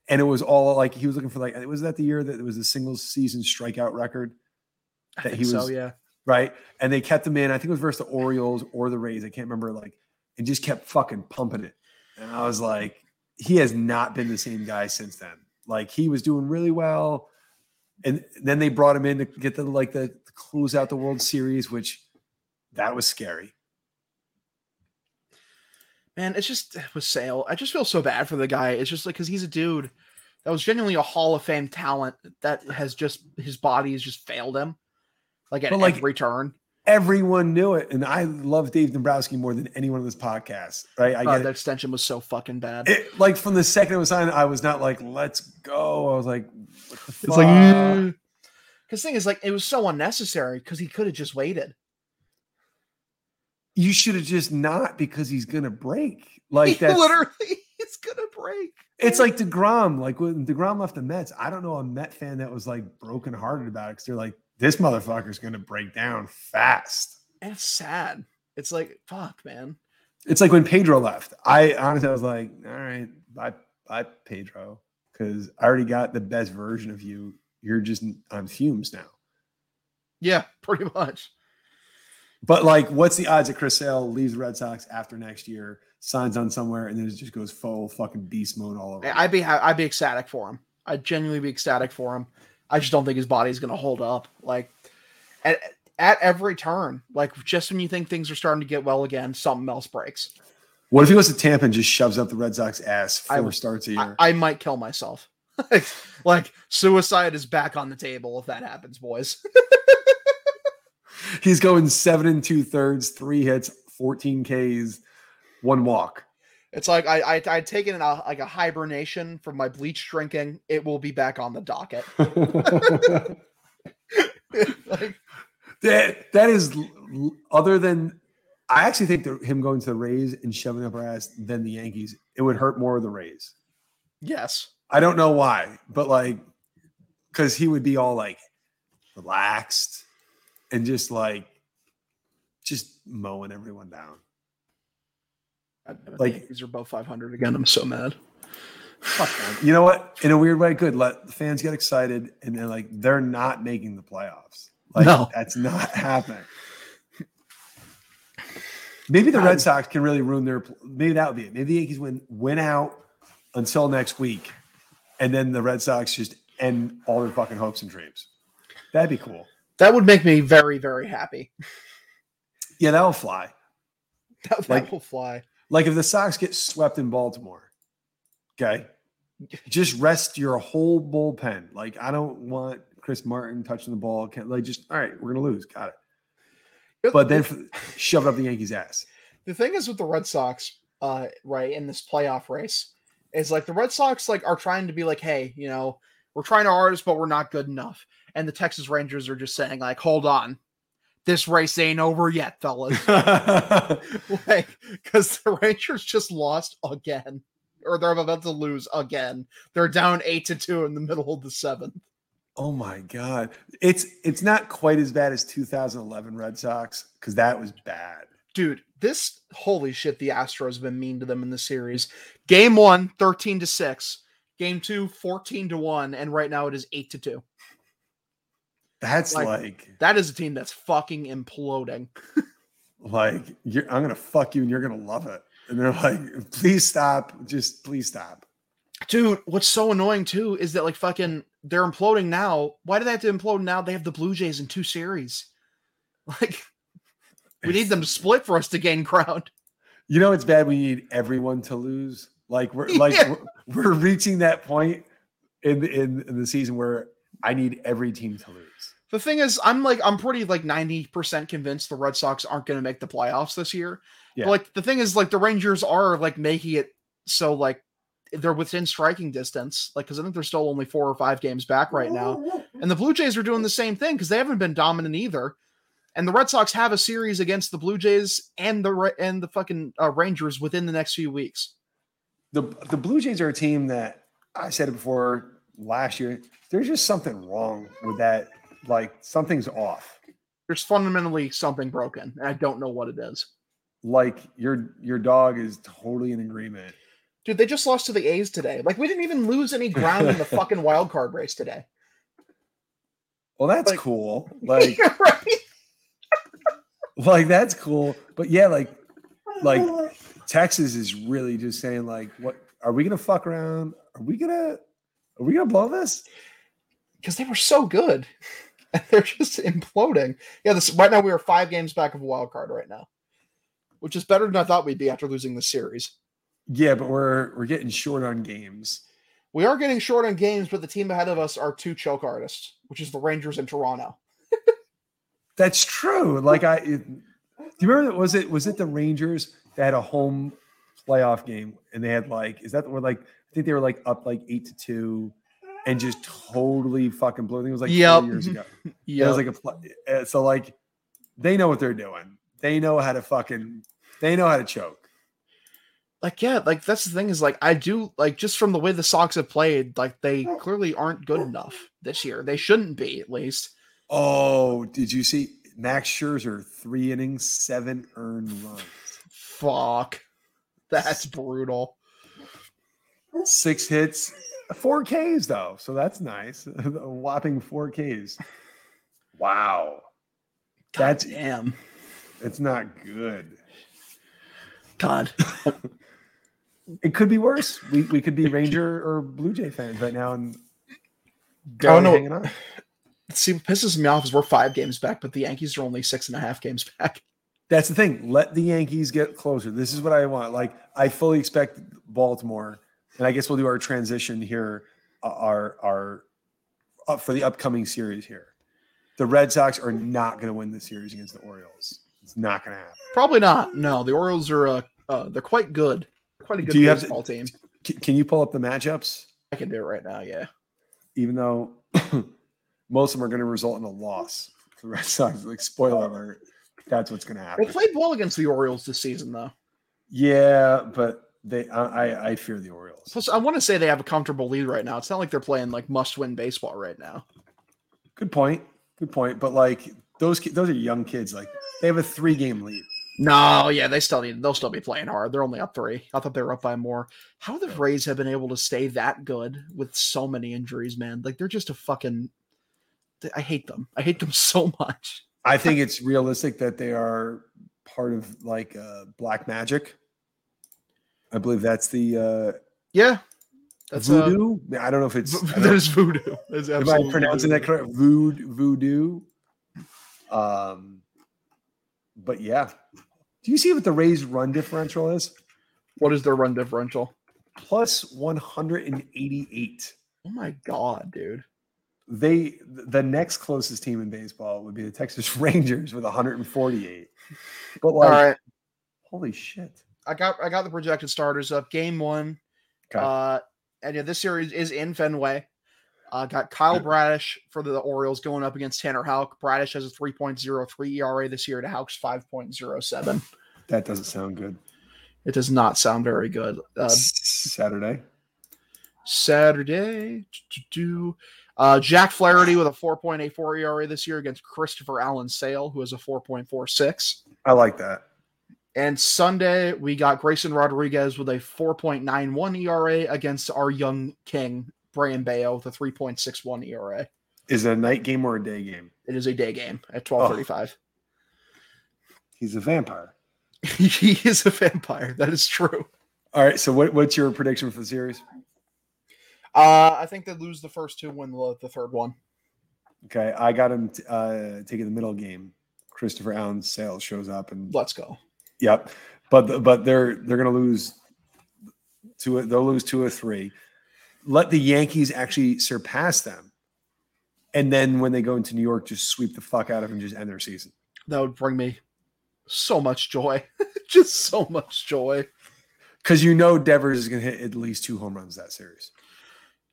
and it was all like he was looking for like uh, was that the year that it was a single season strikeout record That he so, was- yeah. right? And they kept him in i think it was versus the orioles or the rays i can't remember like and just kept fucking pumping it. And i was like he has not been the same guy since then. Like he was doing really well and then they brought him in to get the like the to close out the world series which that was scary Man, it's just with Sale. I just feel so bad for the guy. It's just like because he's a dude that was genuinely a Hall of Fame talent that has just his body has just failed him. Like at But, like, every turn. everyone knew it and i love dave dombrowski more than anyone on this podcast right i Uh, get that extension was so fucking bad. it like from the second it was signed i was not like let's go i was like it's like because thing is like it was so unnecessary because he could have just waited. You should have just not because he's gonna break like that literally he's gonna break. It's like deGrom. Like when deGrom left the Mets, I don't know a Met fan that was like brokenhearted about it because they're like, this motherfucker's gonna break down fast. And it's sad. It's like fuck, man. It's like when Pedro left. I honestly I was like, all right, bye, bye, Pedro, because I already got the best version of you. You're just on fumes now. Yeah, pretty much. But like, what's the odds that Chris Sale leaves the Red Sox after next year, signs on somewhere, and then it just goes full fucking beast mode all over? I'd be I'd be ecstatic for him. I'd genuinely be ecstatic for him. I just don't think his body's going to hold up. Like at at every turn, like just when you think things are starting to get well again, something else breaks. What if he goes to Tampa and just shoves up the Red Sox ass four I- starts a I, year? I might kill myself. like suicide is back on the table if that happens, boys. He's going seven and two thirds, three hits, 14 Ks, one walk. It's like I I I'd taken in a, uh, like a hibernation from my bleach drinking. It will be back on the docket. like, that that is other than I actually think that him going to the Rays and shoving up our ass than the Yankees, it would hurt more of the Rays. yes, I don't know why, but like because he would be all like relaxed and just like just mowing everyone down. like Like- these are both 500 again. I'm so mad. Fuck them. You know what? In a weird way, good. Let the fans get excited, and then like they're not making the playoffs. Like No. that's not happening. Maybe the God. Red Sox can really ruin their. Maybe that would be it. Maybe the Yankees win win out until next week, and then the Red Sox just end all their fucking hopes and dreams. That'd be cool. That would make me very very happy. Yeah, that'll fly. That, that Like- will fly. Like if the Sox get swept in Baltimore, okay, just rest your whole bullpen. Like I don't want Chris Martin touching the ball. Can't, like just all right, we're gonna lose. Got it. But then shove it up the Yankees' ass. the thing is with the Red Sox, uh, right in this playoff race, is like the Red Sox like are trying to be like, hey, you know, we're trying our hardest, but we're not good enough. And the Texas Rangers are just saying like, hold on, this race ain't over yet, fellas. like, because the Rangers just lost again, or they're about to lose again. They're down eight to two in the middle of the seventh. oh my god, it's it's not quite as bad as 2011 Red Sox because that was bad. Dude, this holy shit, the Astros have been mean to them in the series. Game one, 13 to 6. Game two, 14 to 1. And right now it is 8 to 2. That's Like- like That is a team that's fucking imploding. like you're, I'm gonna fuck you and you're gonna love it. And they're like, please stop, just please stop. Dude, what's so annoying too is that like fucking they're imploding now. Why do they have to implode now? They have the Blue Jays in two series. Like we need them to split for us to gain ground. You know, it's bad. We need everyone to lose. Like we're like Yeah. we're, we're reaching that point in, the- in in the season where I need every team to lose. The thing is, I'm like, I'm pretty like 90% convinced the Red Sox aren't going to make the playoffs this year. Yeah. But, like, the thing is, like, the Rangers are like making it so like they're within striking distance. Like, because I think they're still only four or five games back right now. And the Blue Jays are doing the same thing because they haven't been dominant either. And the Red Sox have a series against the Blue Jays and the and the fucking uh, Rangers within the next few weeks. The the Blue Jays are a team that I said it before last year. There's just something wrong with that. Like something's off. There's fundamentally something broken, and I don't know what it is. Like your your dog is totally in agreement. Dude, they just lost to the A's today. Like, we didn't even lose any ground in the fucking wild card race today. Well, that's Like- cool. Like right? like that's cool. But yeah, like like Texas is really just saying like, what are we gonna fuck around? Are we gonna are we gonna blow this? Because they were so good. And they're just imploding. Yeah, this right now we are five games back of a wild card right now. Which is better than I thought we'd be after losing the series. Yeah, but we're we're getting short on games. We are getting short on games, but the team ahead of us are two choke artists, which is the Rangers and Toronto. That's true. Like I, it- do you remember? That was it was it the Rangers that had a home playoff game and they had like is that where like I think they were like up like eight to two and just totally fucking blew. I think it was like Yep. years ago. Yeah, it was like a pl- uh, so like they know what they're doing. They know how to fucking they know how to choke. like yeah, like that's the thing is like I do like just from the way the Sox have played, like they clearly aren't good enough this year. They shouldn't be at least. Oh, did you see Max Scherzer three innings, seven earned runs, Fuck. That's brutal. six hits, four Ks though, so that's nice. a whopping four Ks. Wow. God That's damn. It's not good. God. It could be worse. We we could be Ranger or Blue Jay fans right now and I don't know. hanging on. See, what pisses me off is we're five games back, but the Yankees are only six and a half games back. That's the thing. Let the Yankees get closer. This is what I want. Like I fully expect Baltimore, and I guess we'll do our transition here. uh, Our our uh, for the upcoming series here. The Red Sox are not going to win the series against the Orioles. It's not going to happen. Probably not. No, the Orioles are uh, uh they're quite good. Quite a good have to- baseball team. Can, can you pull up the matchups? I can do it right now. Yeah. Even though most of them are going to result in a loss. For the Red Sox, like spoiler alert, that's what's going to happen. They played well against the Orioles this season, though. Yeah, but they, I, I, fear the Orioles. Plus, I want to say they have a comfortable lead right now. It's not like they're playing like must-win baseball right now. Good point. Good point. But like those, those are young kids. Like they have a three game lead. No, yeah, they still need. They'll still be playing hard. They're only up three. I thought they were up by more. How the Rays have been able to stay that good with so many injuries, man? Like they're just a fucking. I hate them. I hate them so much. I think it's realistic that they are part of like uh, black magic. I believe that's the uh, Yeah, that's uh, voodoo. I don't know if it's. I that don't- is voodoo. That's Am I absolutely pronouncing that voodoo. correct? Vood, voodoo. Um, but yeah. Do you see what the Rays run differential is? What is their run differential? Plus 188. Oh my god, dude! They the next closest team in baseball would be the Texas Rangers with 148. But like, right, holy shit. I got I got the projected starters up. Game one, Okay. uh, and yeah, this series is in Fenway. Uh, got Kyle Bradish for the Orioles going up against Tanner Houck. Bradish has a 3.03 ERA this year to Houck's 5.07. that doesn't sound good. It does not sound very good. Uh, Saturday. Saturday, do uh, Jack Flaherty with a 4.84 ERA this year against Christopher Allen Sale, who has a 4.46. I like that. And Sunday, we got Grayson Rodriguez with a 4.91 ERA against our young king, Brayan Bello, with a 3.61 ERA. Is it a night game or a day game? It is a day game at 12:35. He's a vampire. he is a vampire. That is true. All right. So what, what's your prediction for the series? Uh, I think they lose the first two, win the, the third one. Okay, I got him t- uh, taking the middle game. Christopher Allen Sales shows up and Let's go. yep, but but they're they're gonna lose two. They'll lose two or three. Let the Yankees actually surpass them, and then when they go into New York, just sweep the fuck out of them, and just end their season. That would bring me so much joy. Just so much joy. Because you know Devers is gonna hit at least two home runs that series.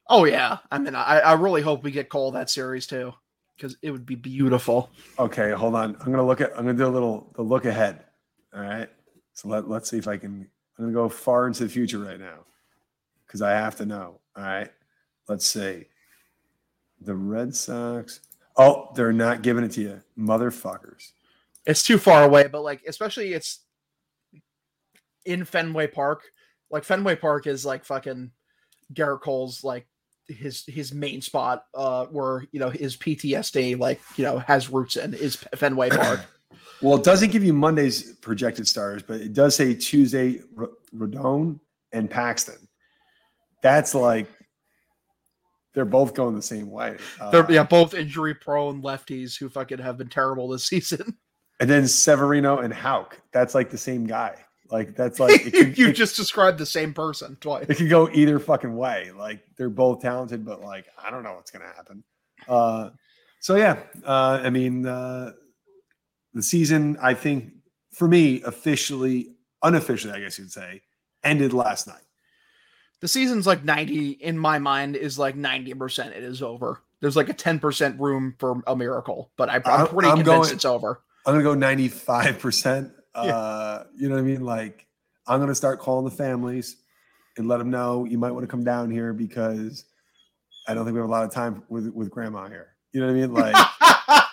Oh yeah. I mean, I, I really hope we get Cole that series too, because it would be beautiful. Okay, hold on. I'm gonna look at. I'm gonna do a little the look ahead. All right. So let let's see if I can. I'm gonna go far into the future right now, because I have to know. All right. Let's see. The Red Sox. Oh, they're not giving it to you, motherfuckers. It's too far away, but like especially it's in Fenway Park. Like Fenway Park is like fucking Gerrit Cole's like his his main spot uh where you know his PTSD like you know has roots in is Fenway Park. Well, it doesn't give you Monday's projected stars, but it does say Tuesday R- Rodon and Paxton. That's like they're both going the same way. They're Uh, yeah, both injury prone lefties who fucking have been terrible this season. And then Severino and Houck. That's like the same guy. Like that's like it could, you it, just described the same person twice. it could go either fucking way. Like they're both talented, but like I don't know what's gonna happen. Uh, so yeah, uh, I mean uh, the season. I think for me, officially, unofficially, I guess you'd say, ended last night. The season's like 90 in my mind is like 90% it is over. There's like a 10% room for a miracle, but I, I'm I'm- pretty I'm convinced going- it's over. I'm gonna go 95 percent. Uh, you know what I mean? Like I'm gonna start calling the families and let them know you might want to come down here because I don't think we have a lot of time with with grandma here. You know what I mean? Like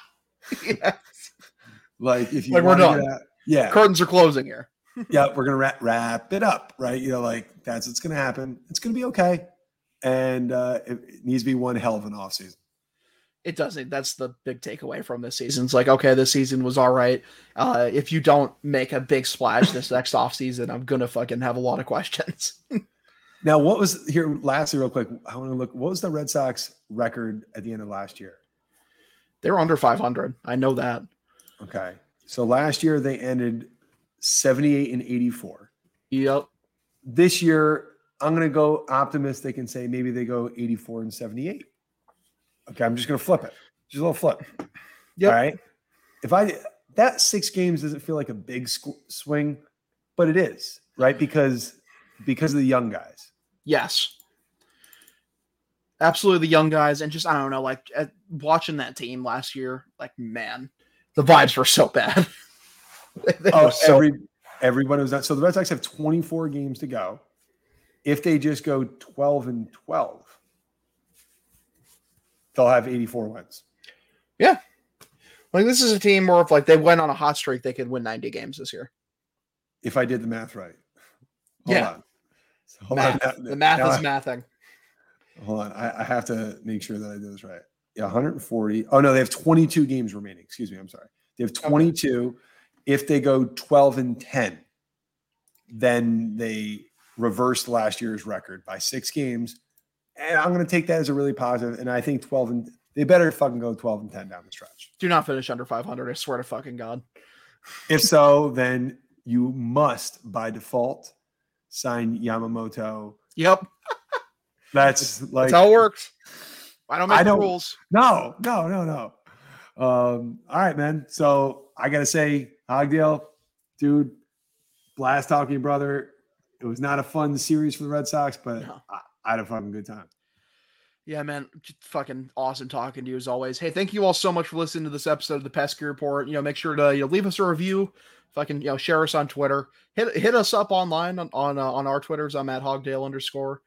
yeah. like if you Like, we're done. out- yeah, Curtains are closing here. yeah, we're gonna wrap, wrap it up, right? You know, like that's what's gonna happen. It's gonna be okay, and uh, it, it needs to be one hell of an off season. It doesn't. That's the big takeaway from this season. It's like, okay, this season was all right. Uh, if you don't make a big splash this next off season, I'm gonna fucking have a lot of questions. now, what was here? Lastly, real quick, I want to look. What was the Red Sox record at the end of last year? They were under 500. I know that. Okay, so last year they ended 78 and 84. Yep. This year, I'm gonna go optimistic and say maybe they go 84 and 78. Okay, I'm just gonna flip it. Just a little flip. Yep. All right. If I that six games doesn't feel like a big squ- swing, but it is right because because of the young guys. Yes. Absolutely, the young guys, and just I don't know, like at, watching that team last year, like man, the vibes were so bad. They oh, so, every everyone was that. So the Red Sox have 24 games to go. If they just go 12 and 12, they'll have 84 wins. Yeah. Like this is a team where if like they went on a hot streak, they could win 90 games this year. If I did the math right. Hold yeah. hold math. On. The math now, is mathing. Hold on. I, I, have to make sure that I did this right. Yeah, 140. Oh no, they have 22 games remaining. Excuse me. I'm sorry. They have 22. Okay. If they go 12 and 10, then they reversed last year's record by six games and I'm going to take that as a really positive. And I think 12 and they better fucking go 12 and 10 down the stretch. Do not finish under 500. I swear to fucking God. if so, then you must by default sign Yamamoto. Yep. That's like That's how it works. I don't make I don't, rules. No, no, no, no. Um, all right, man. So I gotta say, Hogdale, dude, blast talking, brother. It was not a fun series for the Red Sox, but no. I, I had a fucking good time. Yeah, man, just fucking awesome talking to you as always. Hey, thank you all so much for listening to this episode of the Pesky Report. You know, make sure to you know leave us a review. If I can, you know, share us on Twitter. Hit hit us up online on on, uh, on our Twitters. I'm at Hogdale underscore.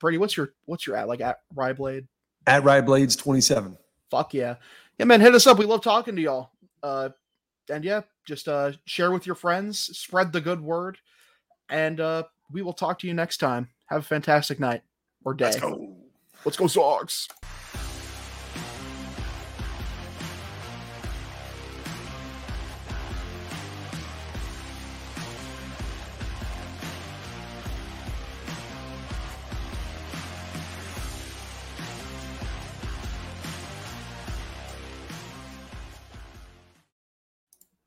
Brady, what's your what's your at like at Ryblade? At Ryblades twenty seven. Fuck yeah, yeah, man. Hit us up. We love talking to y'all. Uh, and yeah, just uh share with your friends, spread the good word, and uh we will talk to you next time. Have a fantastic night or day. Let's go. Let's go, Sox.